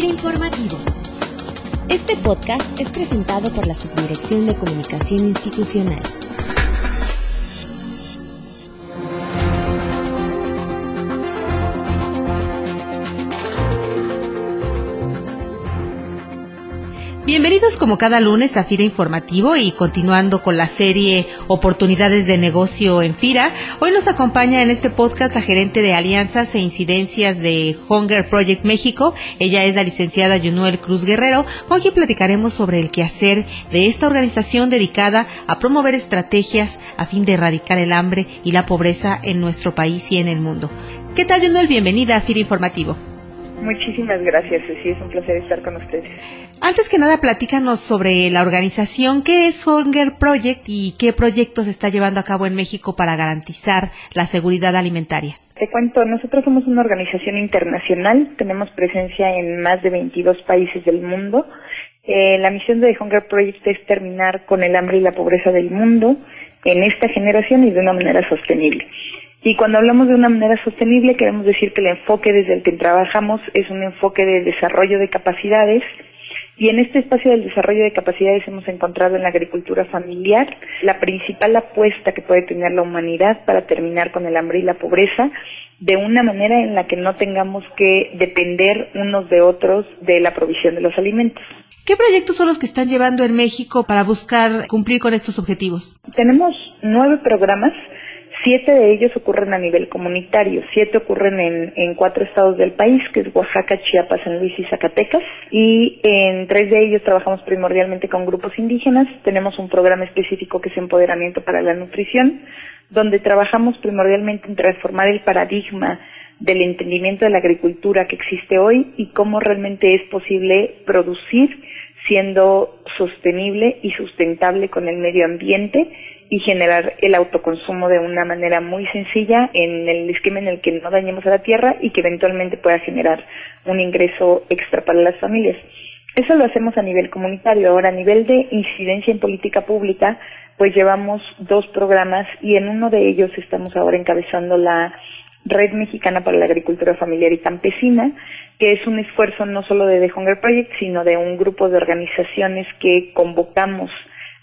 Informativo. Este podcast es presentado por la Subdirección de Comunicación Institucional. Bienvenidos como cada lunes a FIRA Informativo y continuando con la serie Oportunidades de Negocio en FIRA. Hoy nos acompaña en este podcast la gerente de alianzas e incidencias de Hunger Project México. Ella es la licenciada Yunuel Cruz Guerrero, con quien platicaremos sobre el quehacer de esta organización dedicada a promover estrategias a fin de erradicar el hambre y la pobreza en nuestro país y en el mundo. ¿Qué tal, Yunuel? Bienvenida a FIRA Informativo. Muchísimas gracias, Ceci. Es un placer estar con ustedes. Antes que nada, platícanos sobre la organización. ¿Qué es Hunger Project y qué proyectos está llevando a cabo en México para garantizar la seguridad alimentaria? Te cuento, nosotros somos una organización internacional. Tenemos presencia en más de 22 países del mundo. Eh, la misión de Hunger Project es terminar con el hambre y la pobreza del mundo en esta generación y de una manera sostenible. Y cuando hablamos de una manera sostenible, queremos decir que el enfoque desde el que trabajamos es un enfoque de desarrollo de capacidades. Y en este espacio del desarrollo de capacidades hemos encontrado en la agricultura familiar la principal apuesta que puede tener la humanidad para terminar con el hambre y la pobreza de una manera en la que no tengamos que depender unos de otros de la provisión de los alimentos. ¿Qué proyectos son los que están llevando en México para buscar cumplir con estos objetivos? Tenemos nueve programas Siete de ellos ocurren a nivel comunitario, siete ocurren en, en, cuatro estados del país, que es Oaxaca, Chiapas, San Luis y Zacatecas, y en tres de ellos trabajamos primordialmente con grupos indígenas. Tenemos un programa específico que es Empoderamiento para la Nutrición, donde trabajamos primordialmente en transformar el paradigma del entendimiento de la agricultura que existe hoy y cómo realmente es posible producir siendo sostenible y sustentable con el medio ambiente y generar el autoconsumo de una manera muy sencilla en el esquema en el que no dañemos a la tierra y que eventualmente pueda generar un ingreso extra para las familias. Eso lo hacemos a nivel comunitario. Ahora, a nivel de incidencia en política pública, pues llevamos dos programas y en uno de ellos estamos ahora encabezando la Red Mexicana para la Agricultura Familiar y Campesina, que es un esfuerzo no solo de The Hunger Project, sino de un grupo de organizaciones que convocamos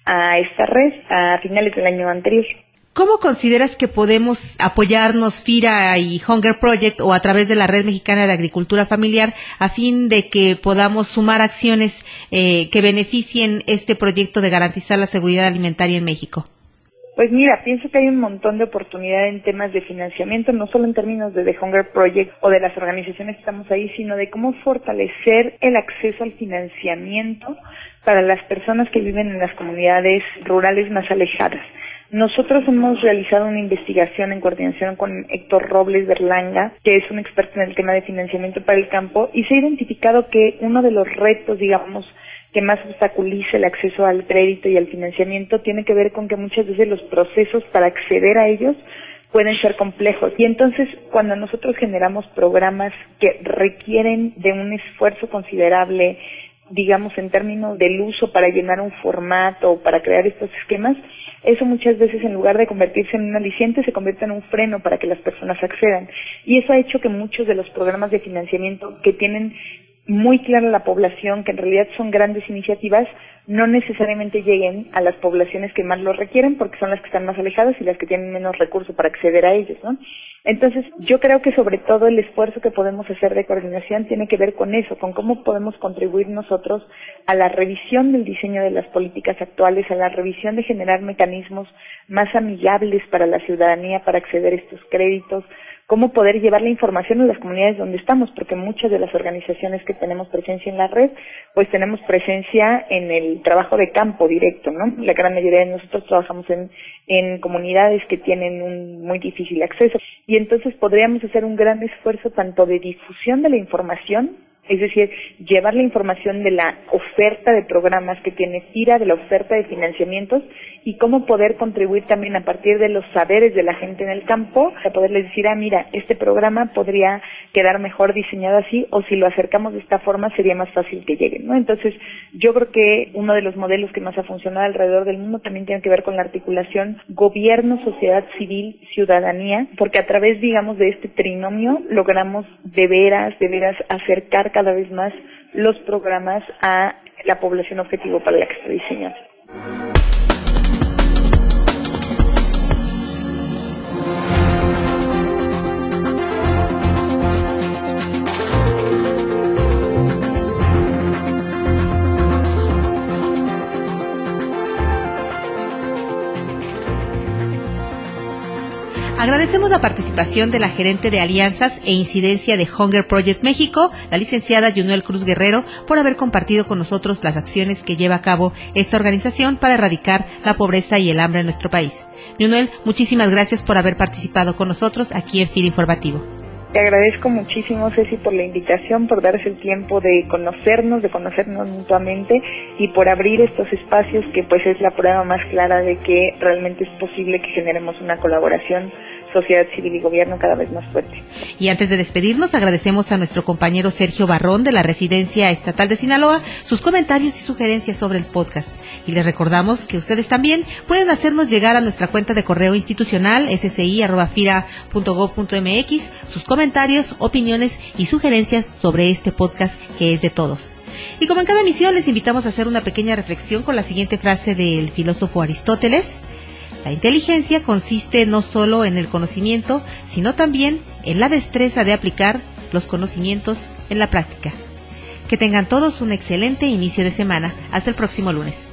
a esta red a finales del año anterior. ¿Cómo consideras que podemos apoyarnos FIRA y Hunger Project o a través de la Red Mexicana de Agricultura Familiar a fin de que podamos sumar acciones eh, que beneficien este proyecto de garantizar la seguridad alimentaria en México? Pues mira, pienso que hay un montón de oportunidad en temas de financiamiento, no solo en términos de The Hunger Project o de las organizaciones que estamos ahí, sino de cómo fortalecer el acceso al financiamiento para las personas que viven en las comunidades rurales más alejadas. Nosotros hemos realizado una investigación en coordinación con Héctor Robles Berlanga, que es un experto en el tema de financiamiento para el campo, y se ha identificado que uno de los retos, digamos, que más obstaculiza el acceso al crédito y al financiamiento tiene que ver con que muchas veces los procesos para acceder a ellos pueden ser complejos. Y entonces, cuando nosotros generamos programas que requieren de un esfuerzo considerable, digamos, en términos del uso para llenar un formato o para crear estos esquemas, eso muchas veces en lugar de convertirse en un aliciente se convierte en un freno para que las personas accedan. Y eso ha hecho que muchos de los programas de financiamiento que tienen muy clara la población, que en realidad son grandes iniciativas, no necesariamente lleguen a las poblaciones que más lo requieren, porque son las que están más alejadas y las que tienen menos recursos para acceder a ellos, ¿no? Entonces, yo creo que sobre todo el esfuerzo que podemos hacer de coordinación tiene que ver con eso, con cómo podemos contribuir nosotros a la revisión del diseño de las políticas actuales, a la revisión de generar mecanismos más amigables para la ciudadanía para acceder a estos créditos, cómo poder llevar la información a las comunidades donde estamos, porque muchas de las organizaciones que tenemos presencia en la red, pues tenemos presencia en el trabajo de campo directo, ¿no? La gran mayoría de nosotros trabajamos en, en comunidades que tienen un muy difícil acceso y entonces podríamos hacer un gran esfuerzo tanto de difusión de la información es decir, llevar la información de la oferta de programas que tiene FIRA, de la oferta de financiamientos y cómo poder contribuir también a partir de los saberes de la gente en el campo, a poderles decir, ah, mira, este programa podría quedar mejor diseñado así o si lo acercamos de esta forma sería más fácil que lleguen, ¿no? Entonces, yo creo que uno de los modelos que más ha funcionado alrededor del mundo también tiene que ver con la articulación gobierno, sociedad civil, ciudadanía, porque a través, digamos, de este trinomio logramos de veras, de veras acercar cada vez más los programas a la población objetivo para la que está diseñado. Agradecemos la participación de la gerente de alianzas e incidencia de Hunger Project México, la licenciada Yunuel Cruz Guerrero, por haber compartido con nosotros las acciones que lleva a cabo esta organización para erradicar la pobreza y el hambre en nuestro país. Yunuel, muchísimas gracias por haber participado con nosotros aquí en FIL Informativo. Te agradezco muchísimo, Ceci, por la invitación, por darse el tiempo de conocernos, de conocernos mutuamente y por abrir estos espacios que pues es la prueba más clara de que realmente es posible que generemos una colaboración sociedad civil y gobierno cada vez más fuerte. Y antes de despedirnos, agradecemos a nuestro compañero Sergio Barrón de la Residencia Estatal de Sinaloa sus comentarios y sugerencias sobre el podcast. Y les recordamos que ustedes también pueden hacernos llegar a nuestra cuenta de correo institucional sci.fira.gov.mx sus comentarios, opiniones y sugerencias sobre este podcast que es de todos. Y como en cada emisión, les invitamos a hacer una pequeña reflexión con la siguiente frase del filósofo Aristóteles. La inteligencia consiste no solo en el conocimiento, sino también en la destreza de aplicar los conocimientos en la práctica. Que tengan todos un excelente inicio de semana. Hasta el próximo lunes.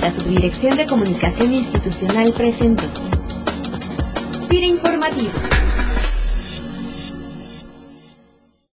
La Subdirección de Comunicación Institucional presentó. Fira Informativo.